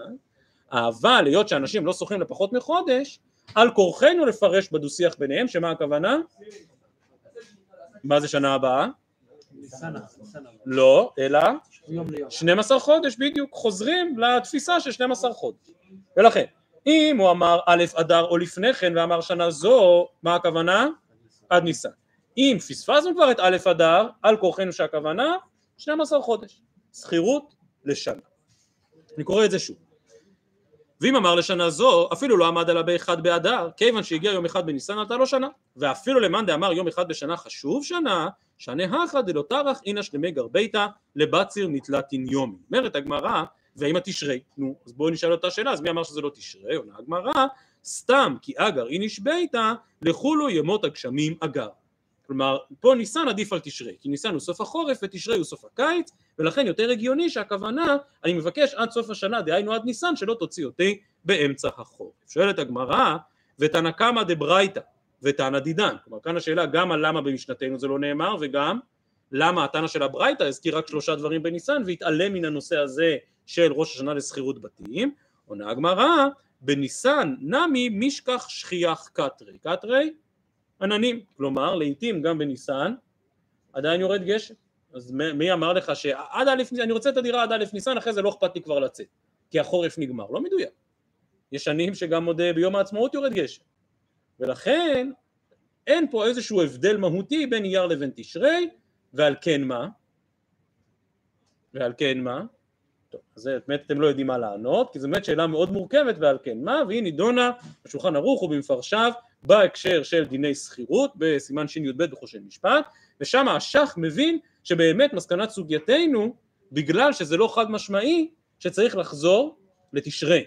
אבל היות שאנשים לא שוכרים לפחות מחודש, על כורחנו לפרש בדו שיח ביניהם, שמה הכוונה? מה זה שנה הבאה? לא, אלא 12 חודש בדיוק, חוזרים לתפיסה של 12 חודש. ולכן, אם הוא אמר א' אדר או לפני כן ואמר שנה זו, מה הכוונה? עד ניסן. אם פספסנו כבר את א' אדר, על כורחנו שהכוונה 12 חודש. שכירות לשנה. אני קורא את זה שוב. ואם אמר לשנה זו, אפילו לא עמד עלה באחד באדר, כיוון שהגיע יום אחד בניסן עלתה לו שנה. ואפילו למאן דאמר יום אחד בשנה חשוב שנה, שנה הכא דלא טרח אינא שלמי גרביתא לבציר נתלתין יומי. אומרת הגמרא, והאם התשרי? נו, אז בואו נשאל אותה שאלה, אז מי אמר שזה לא תשרי? עונה הגמרא, סתם כי אגר איניש ביתא, לכולו ימות הגשמים אגר. כלומר, פה ניסן עדיף על תשרי, כי ניסן הוא סוף החורף ותשרי הוא סוף הקיץ, ולכן יותר הגיוני שהכוונה, אני מבקש עד סוף השנה, דהיינו עד ניסן, שלא תוציא אותי באמצע החורף. שואלת הגמרא, ותנא קמא דברייתא ותנא דידן, כלומר כאן השאלה גם על למה במשנתנו זה לא נאמר, וגם למה התנא של הברייתא הזכיר רק שלושה דברים בניסן והתעלם מן הנושא הזה של ראש השנה לשכירות בתים, עונה הגמרא, בניסן נמי משכח שכיח קטרי, קטרי עננים, כלומר לעיתים גם בניסן עדיין יורד גשם, אז מי אמר לך שעד א' ניסן, אני רוצה את הדירה עד א' ניסן, אחרי זה לא אכפת לי כבר לצאת, כי החורף נגמר, לא מדויק, יש שנים שגם עוד ביום העצמאות יורד גשם, ולכן אין פה איזשהו הבדל מהותי בין אייר לבין תשרי, ועל כן מה? ועל כן מה? טוב, אז באמת אתם לא יודעים מה לענות, כי זו באמת שאלה מאוד מורכבת ועל כן מה, והיא נידונה בשולחן ערוך ובמפרשיו בהקשר של דיני שכירות בסימן שי"ב בחושן משפט, ושם השח מבין שבאמת מסקנת סוגייתנו, בגלל שזה לא חד משמעי, שצריך לחזור לתשרי.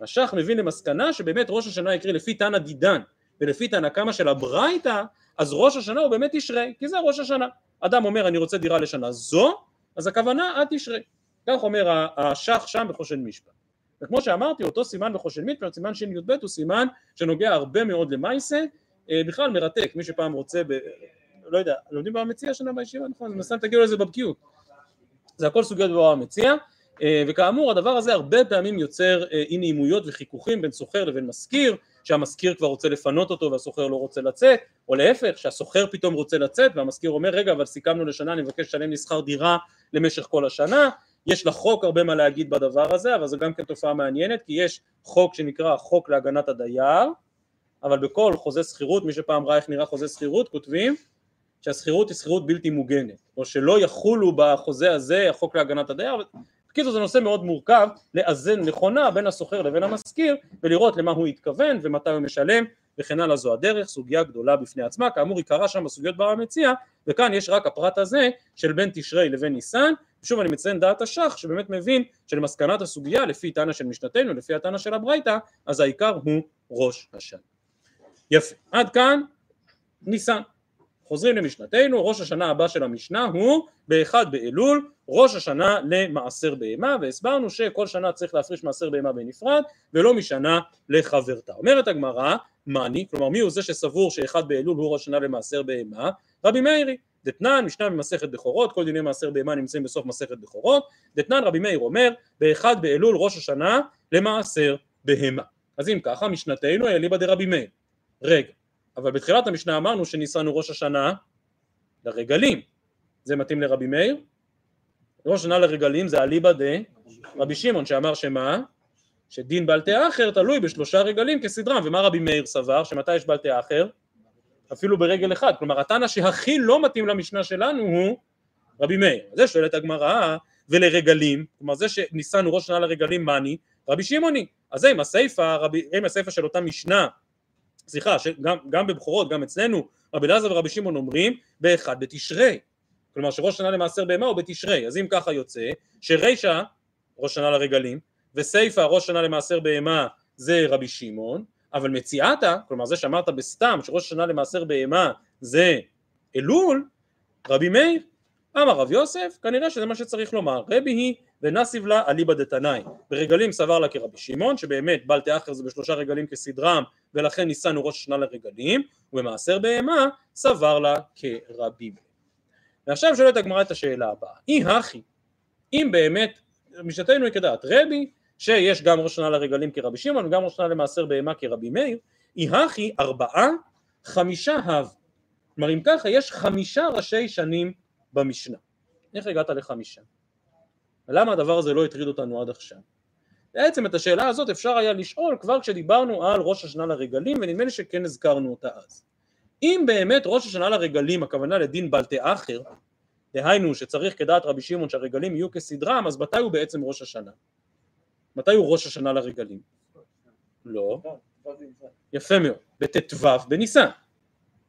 השח מבין למסקנה שבאמת ראש השנה יקריא לפי תנא דידן ולפי תנא קמא של הברייתא, אז ראש השנה הוא באמת תשרי, כי זה ראש השנה. אדם אומר אני רוצה דירה לשנה זו, אז הכוונה עד תשרי. כך אומר השח שם בחושן משפט. וכמו שאמרתי אותו סימן בחושן משפט, סימן שי"ב הוא סימן שנוגע הרבה מאוד למייסה, אה, בכלל מרתק, מי שפעם רוצה, ב... לא יודע, לומדים במציע שנה בישיבה, נכון? מן הסתם תגיעו לזה בבקיאות. זה הכל סוגיות בבוא המציע, וכאמור הדבר הזה הרבה פעמים יוצר אה, אי נעימויות וחיכוכים בין סוחר לבין משכיר, שהמשכיר כבר רוצה לפנות אותו והסוחר לא רוצה לצאת, או להפך, שהסוחר פתאום רוצה לצאת והמשכיר אומר רגע אבל סיכמנו לשנה אני מבקש לשלם לי שכר דירה למשך כל השנה, יש לחוק הרבה מה להגיד בדבר הזה, אבל זו גם כן תופעה מעניינת, כי יש חוק שנקרא חוק להגנת הדייר, אבל בכל חוזה שכירות, מי שפעם ראה איך נראה חוזה שכירות, כותבים שהשכירות היא שכירות בלתי מוגנת, או שלא יחולו בחוזה הזה החוק להגנת הדייר, בקיצור זה נושא מאוד מורכב לאזן נכונה בין הסוחר לבין המשכיר ולראות למה הוא התכוון ומתי הוא משלם וכן הלאה. זו הדרך, סוגיה גדולה בפני עצמה, כאמור עיקרה שם בסוגיות בר המציע וכאן יש רק הפרט הזה של בין תשרי לבין ניסן. ושוב אני מציין דעת השח שבאמת מבין שלמסקנת הסוגיה לפי תנא של משנתנו לפי התנא של הברייתא אז העיקר הוא ראש השנה. יפה. עד כאן ניסן חוזרים למשנתנו, ראש השנה הבא של המשנה הוא באחד באלול, ראש השנה למעשר בהמה, והסברנו שכל שנה צריך להפריש מעשר בהמה בנפרד, ולא משנה לחברתה. אומרת הגמרא, מאני, כלומר מי הוא זה שסבור שאחד באלול הוא ראש השנה למעשר בהמה? רבי מאירי. דתנן, משנה במסכת בכורות, כל דיני מעשר בהמה נמצאים בסוף מסכת בכורות, דתנן רבי מאיר אומר, באחד באלול ראש השנה למעשר בהמה. אז אם ככה, משנתנו אליבא דרבי מאיר. רגע, אבל בתחילת המשנה אמרנו שניסן הוא ראש השנה לרגלים. זה מתאים לרבי מאיר? ראש השנה לרגלים זה אליבא דה רבי שמעון שאמר שמה? שדין תה אחר תלוי בשלושה רגלים כסדרם, ומה רבי מאיר סבר? שמתי יש תה אחר? אפילו ברגל אחד, כלומר התנא שהכי לא מתאים למשנה שלנו הוא רבי מאיר. זה שואלת הגמרא, ולרגלים, כלומר זה שניסנו ראש שנה לרגלים מאני, רבי שמעוני. אז זה עם הסיפא, עם הסיפא של אותה משנה, סליחה, גם, גם בבחורות, גם אצלנו, רבי אלעזר ורבי שמעון אומרים באחד בתשרי. כלומר שראש שנה למעשר בהמה הוא בתשרי. אז אם ככה יוצא, שרישא ראש שנה לרגלים, וסיפא ראש שנה למעשר בהמה זה רבי שמעון, אבל מציאתה, כלומר זה שאמרת בסתם שראש שנה למעשר בהמה זה אלול, רבי מאיר, אמר רב יוסף, כנראה שזה מה שצריך לומר, רבי היא ונסיב לה אליבא דתנאי, ברגלים סבר לה כרבי שמעון, שבאמת בל תאחר זה בשלושה רגלים כסדרם, ולכן ניסנו ראש השנה לרגלים, ובמעשר בהמה סבר לה כרבי. ועכשיו שואלת הגמרא את השאלה הבאה, אי הכי, אם באמת, משנתנו היא כדעת רבי, שיש גם ראש שנה לרגלים כרבי שמעון וגם ראש שנה למעשר בהמה כרבי מאיר, אי הכי ארבעה חמישה הב. כלומר אם ככה יש חמישה ראשי שנים במשנה. איך הגעת לחמישה? ולמה הדבר הזה לא הטריד אותנו עד עכשיו? בעצם את השאלה הזאת אפשר היה לשאול כבר כשדיברנו על ראש השנה לרגלים ונדמה לי שכן הזכרנו אותה אז. אם באמת ראש השנה לרגלים הכוונה לדין בל תאחר, דהיינו שצריך כדעת רבי שמעון שהרגלים יהיו כסדרם, אז מתי הוא בעצם ראש השנה? מתי הוא ראש השנה לרגלים? לא. יפה מאוד. בט"ו בניסן.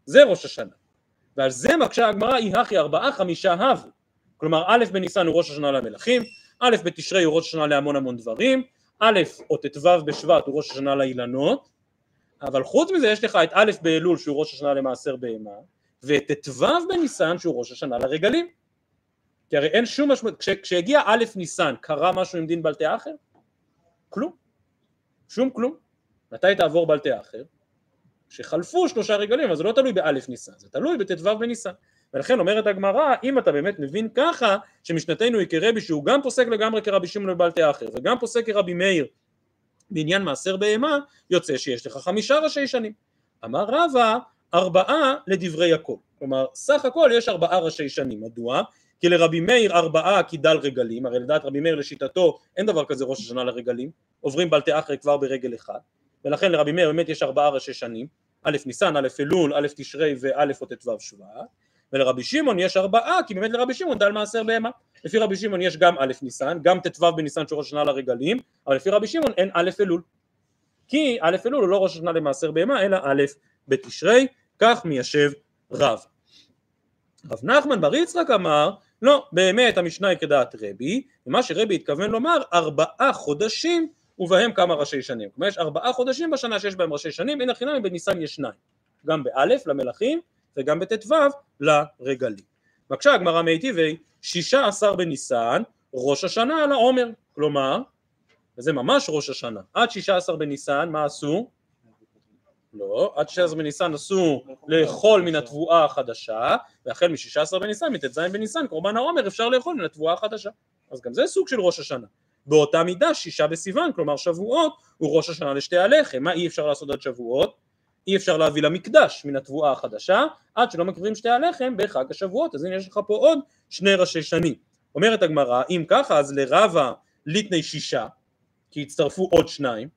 זה ראש השנה. ועל זה מקשה הגמרא אי הכי ארבעה חמישה הבו. כלומר א' בניסן הוא ראש השנה למלכים, א' בתשרי הוא ראש השנה להמון המון דברים, א' או ט"ו בשבט הוא ראש השנה לאילנות, אבל חוץ מזה יש לך את א' באלול שהוא ראש השנה למעשר בהמה, ואת ט"ו בניסן שהוא ראש השנה לרגלים. כי הרי אין שום משמעות, כש, כשהגיע א' ניסן קרה משהו עם דין בלטה אחר? כלום. שום כלום. מתי תעבור בלטה אחר? שחלפו שלושה רגלים, אז זה לא תלוי באלף ניסן, זה תלוי בט"ו בניסן. ולכן אומרת הגמרא, אם אתה באמת מבין ככה, שמשנתנו היא כרבי שהוא גם פוסק לגמרי כרבי שמעון ובלטה אחר, וגם פוסק כרבי מאיר בעניין מעשר בהמה, יוצא שיש לך חמישה ראשי שנים. אמר רבא, ארבעה לדברי הכל. כלומר, סך הכל יש ארבעה ראשי שנים. מדוע? כי לרבי מאיר ארבעה כדל רגלים, הרי לדעת רבי מאיר לשיטתו אין דבר כזה ראש השנה לרגלים, עוברים בלטה אחרי כבר ברגל אחד. ולכן לרבי מאיר באמת יש ארבעה ראשי שנים, א' ניסן, א' אלול, א' תשרי וא' או ט"ו שבט, ולרבי שמעון יש ארבעה, כי באמת לרבי שמעון דל מעשר בהמה. לפי רבי שמעון יש גם א' ניסן, גם ט"ו בניסן שהוא ראש השנה לרגלים, אבל לפי רבי שמעון אין א' אלול. כי א' אלול הוא לא ראש השנה למעשר בהמה, אלא א' בתשרי, כך מיישב רב. רב נחמן בר יצחק אמר, לא, באמת המשנה היא כדעת רבי, ומה שרבי התכוון לומר, ארבעה חודשים ובהם כמה ראשי שנים. כלומר יש ארבעה חודשים בשנה שיש בהם ראשי שנים, אין החינם בניסן יש שניים. גם באלף למלכים וגם בט"ו לרגלים. בבקשה הגמרא מיטיבי, שישה עשר בניסן, ראש השנה על העומר. כלומר, וזה ממש ראש השנה. עד שישה עשר בניסן, מה עשו? לא, עד שישה עשר בניסן עשו לאכול מן התבואה החדשה, והחל משישה עשר בניסן, מט"ז בניסן, קורבן העומר אפשר לאכול מן התבואה החדשה. אז גם זה סוג של ראש השנה. באותה מידה שישה בסיוון, כלומר שבועות, הוא ראש השנה לשתי הלחם, מה אי אפשר לעשות עד שבועות? אי אפשר להביא למקדש מן התבואה החדשה, עד שלא מקריבים שתי הלחם בחג השבועות, אז הנה יש לך פה עוד שני ראשי שנים. אומרת הגמרא, אם ככה אז לרבה ליטני שישה, כי הצטרפו עוד שניים,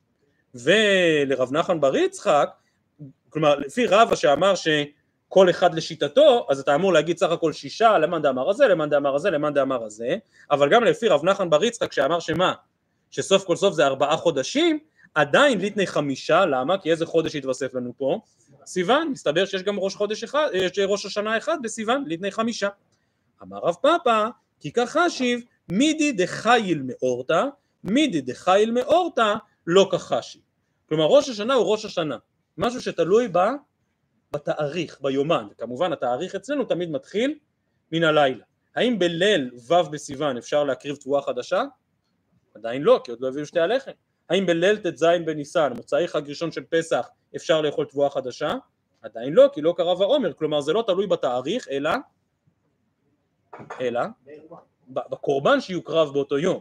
ולרב נחמן בר יצחק, כלומר לפי רבה שאמר ש... כל אחד לשיטתו, אז אתה אמור להגיד סך הכל שישה, למאן דאמר הזה, למאן דאמר הזה, למאן דאמר הזה, אבל גם לפי רב נחמן בר יצחק שאמר שמה, שסוף כל סוף זה ארבעה חודשים, עדיין ליטני חמישה, למה? כי איזה חודש התווסף לנו פה? סיוון, מסתבר שיש גם ראש חודש אחד, יש ראש השנה אחד בסיוון, ליטני חמישה. אמר רב פאפא, כי כחשיב, מידי דחייל מאורתא, מידי דחייל מאורתא, לא כחשיב. כלומר ראש השנה הוא ראש השנה, משהו שתלוי בה בתאריך, ביומן, וכמובן התאריך אצלנו תמיד מתחיל מן הלילה. האם בליל ו' בסיוון אפשר להקריב תבואה חדשה? עדיין לא, כי עוד לא הביאו שתי הלחם. האם בליל ט"ז בניסן, מוצאי חג ראשון של פסח, אפשר לאכול תבואה חדשה? עדיין לא, כי לא קרב העומר, כלומר זה לא תלוי בתאריך, אלא, אלא בקורבן שיוקרב באותו יום.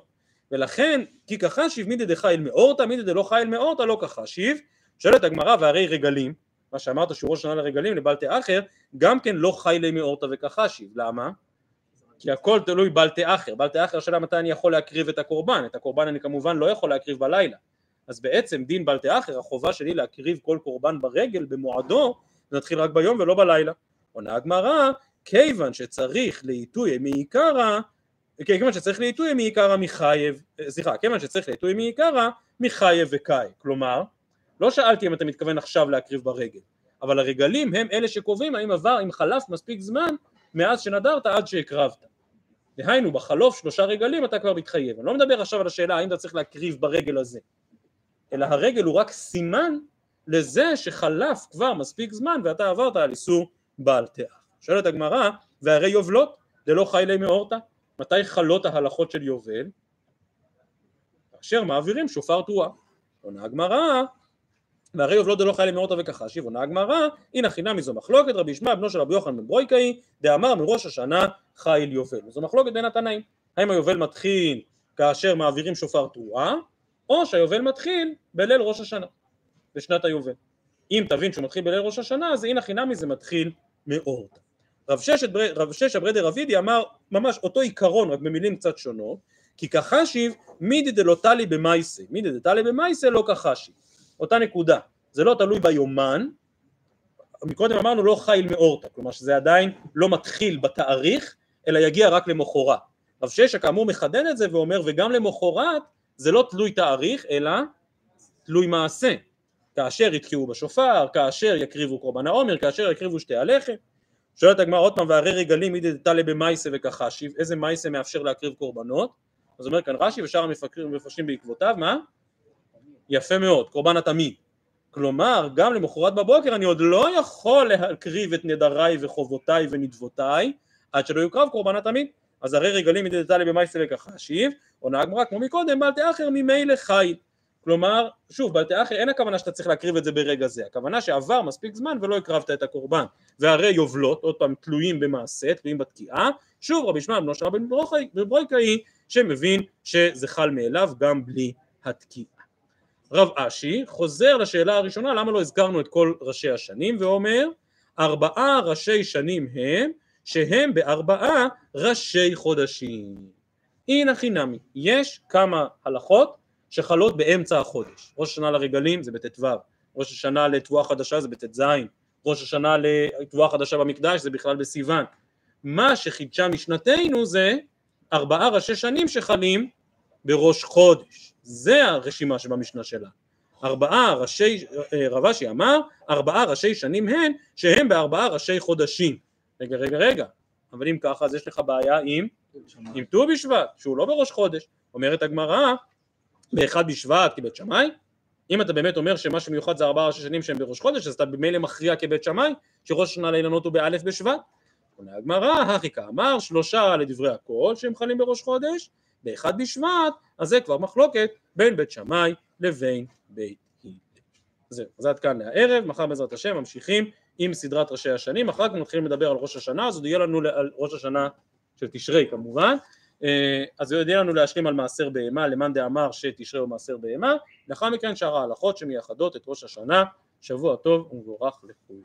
ולכן, כי כחשיב מידי דחייל מאורתא, מידי דלא חייל מאורתא לא כחשיב, שואלת הגמרא והרי רגלים, מה שאמרת שהוא ראש שנה לרגלים לבל תאחר, גם כן לא חי לי מאורתא וכחשיב, למה? כי הכל תלוי בל תאחר, בל תאחר השאלה מתי אני יכול להקריב את הקורבן, את הקורבן אני כמובן לא יכול להקריב בלילה, אז בעצם דין בל תאחר, החובה שלי להקריב כל קורבן ברגל במועדו, זה נתחיל רק ביום ולא בלילה. עונה הגמרא, כיוון שצריך לעיתוי מעיקרא, כיוון שצריך לעיתוי מעיקרא מחייב, סליחה, כיוון שצריך לעיתוי מעיקרא מחייב וקאי, כלומר, לא שאלתי אם אתה מתכוון עכשיו להקריב ברגל, אבל הרגלים הם אלה שקובעים האם עבר, אם חלף מספיק זמן מאז שנדרת עד שהקרבת. דהיינו בחלוף שלושה רגלים אתה כבר מתחייב, אני לא מדבר עכשיו על השאלה האם אתה צריך להקריב ברגל הזה, אלא הרגל הוא רק סימן לזה שחלף כבר מספיק זמן ואתה עברת על איסור בעל תאח. שואלת הגמרא, והרי יובלות דלא חי לי מאורתא, מתי חלות ההלכות של יובל? כאשר מעבירים שופר תרועה. עונה הגמרא, והרי יובלות דלא חי לי מאורתא וכחשיב, עונה הגמרא, הנה חינם מזו מחלוקת, רבי ישמע בנו של רבי יוחנן בן ברויקאי, דאמר מראש השנה חיל יובל. זו מחלוקת בין התנאים, האם היובל מתחיל כאשר מעבירים שופר תרועה, או שהיובל מתחיל בליל ראש השנה, בשנת היובל. אם תבין שהוא מתחיל בליל ראש השנה, אז הנה חינמי זה מתחיל מאורתא. רב ששת רב ששת ברדר רבידי אמר ממש אותו עיקרון רק במילים קצת שונות כי כחשיב מידי דלא טלי במייסה מידי דטלי במייסה לא כחשיב אותה נקודה. זה לא תלוי ביומן. מקודם אמרנו לא חיל מאורתא כלומר שזה עדיין לא מתחיל בתאריך אלא יגיע רק למחרת. רב ששת כאמור מחדד את זה ואומר וגם למחרת זה לא תלוי תאריך אלא תלוי מעשה. כאשר יתקעו בשופר, כאשר יקריבו קורבן העומר, כאשר יקריבו שתי הלחם. שואלת הגמרא עוד פעם והרי רגלים מידי דתלה במייסה וכחשיב? איזה מייסה מאפשר להקריב קורבנות? אז אומר כאן רש"י ושאר המפרשים בעקבותיו מה? יפה מאוד קורבן התמיד. כלומר גם למחרת בבוקר אני עוד לא יכול להקריב את נדריי וחובותיי ונדבותיי עד שלא יוקרב קורבן התמיד. אז הרי רגלים מידי דתלה במייסה וכחשיב עונה הגמרא כמו מקודם בל תאחר ממילא חי כלומר, שוב, בלתי אין הכוונה שאתה צריך להקריב את זה ברגע זה, הכוונה שעבר מספיק זמן ולא הקרבת את הקורבן, והרי יובלות, עוד פעם, תלויים במעשה, תלויים בתקיעה, שוב רבי שמעון בנו של רבי ברויקאי, שמבין שזה חל מאליו גם בלי התקיעה. רב אשי חוזר לשאלה הראשונה, למה לא הזכרנו את כל ראשי השנים, ואומר, ארבעה ראשי שנים הם, שהם בארבעה ראשי חודשים. הנה חינמי, יש כמה הלכות שחלות באמצע החודש. ראש השנה לרגלים זה בט"ו, ראש השנה לתבואה חדשה זה בט"ז, ראש השנה לתבואה חדשה במקדש זה בכלל בסיוון. מה שחידשה משנתנו זה ארבעה ראשי שנים שחלים בראש חודש. זה הרשימה שבמשנה שלה. ארבעה ראשי, רב אשי אמר, ארבעה ראשי שנים הן שהם בארבעה ראשי חודשים. רגע, רגע, רגע, אבל אם ככה אז יש לך בעיה עם, עם ט"ו בשבט, שהוא לא בראש חודש. אומרת הגמרא, באחד בשבט כבית שמאי אם אתה באמת אומר שמה שמיוחד זה ארבעה ראשי שנים שהם בראש חודש אז אתה במילא מכריע כבית שמאי שראש השנה לאילנות הוא באלף בשבט עונה הגמרא, הכי כאמר שלושה לדברי הכל שהם חלים בראש חודש באחד בשבט אז זה כבר מחלוקת בין בית שמאי לבין בית הלל. זהו, אז עד כאן לערב, מחר בעזרת השם ממשיכים עם סדרת ראשי השנים, אחר כך מתחילים לדבר על ראש השנה, אז עוד יהיה לנו על ראש השנה של תשרי כמובן. אה, אז הוא יודע לנו להשלים על מעשר בהמה, למאן דאמר שתשרה הוא מעשר בהמה, לאחר מכן שאר ההלכות שמייחדות את ראש השנה, שבוע טוב ומבורך לכולם.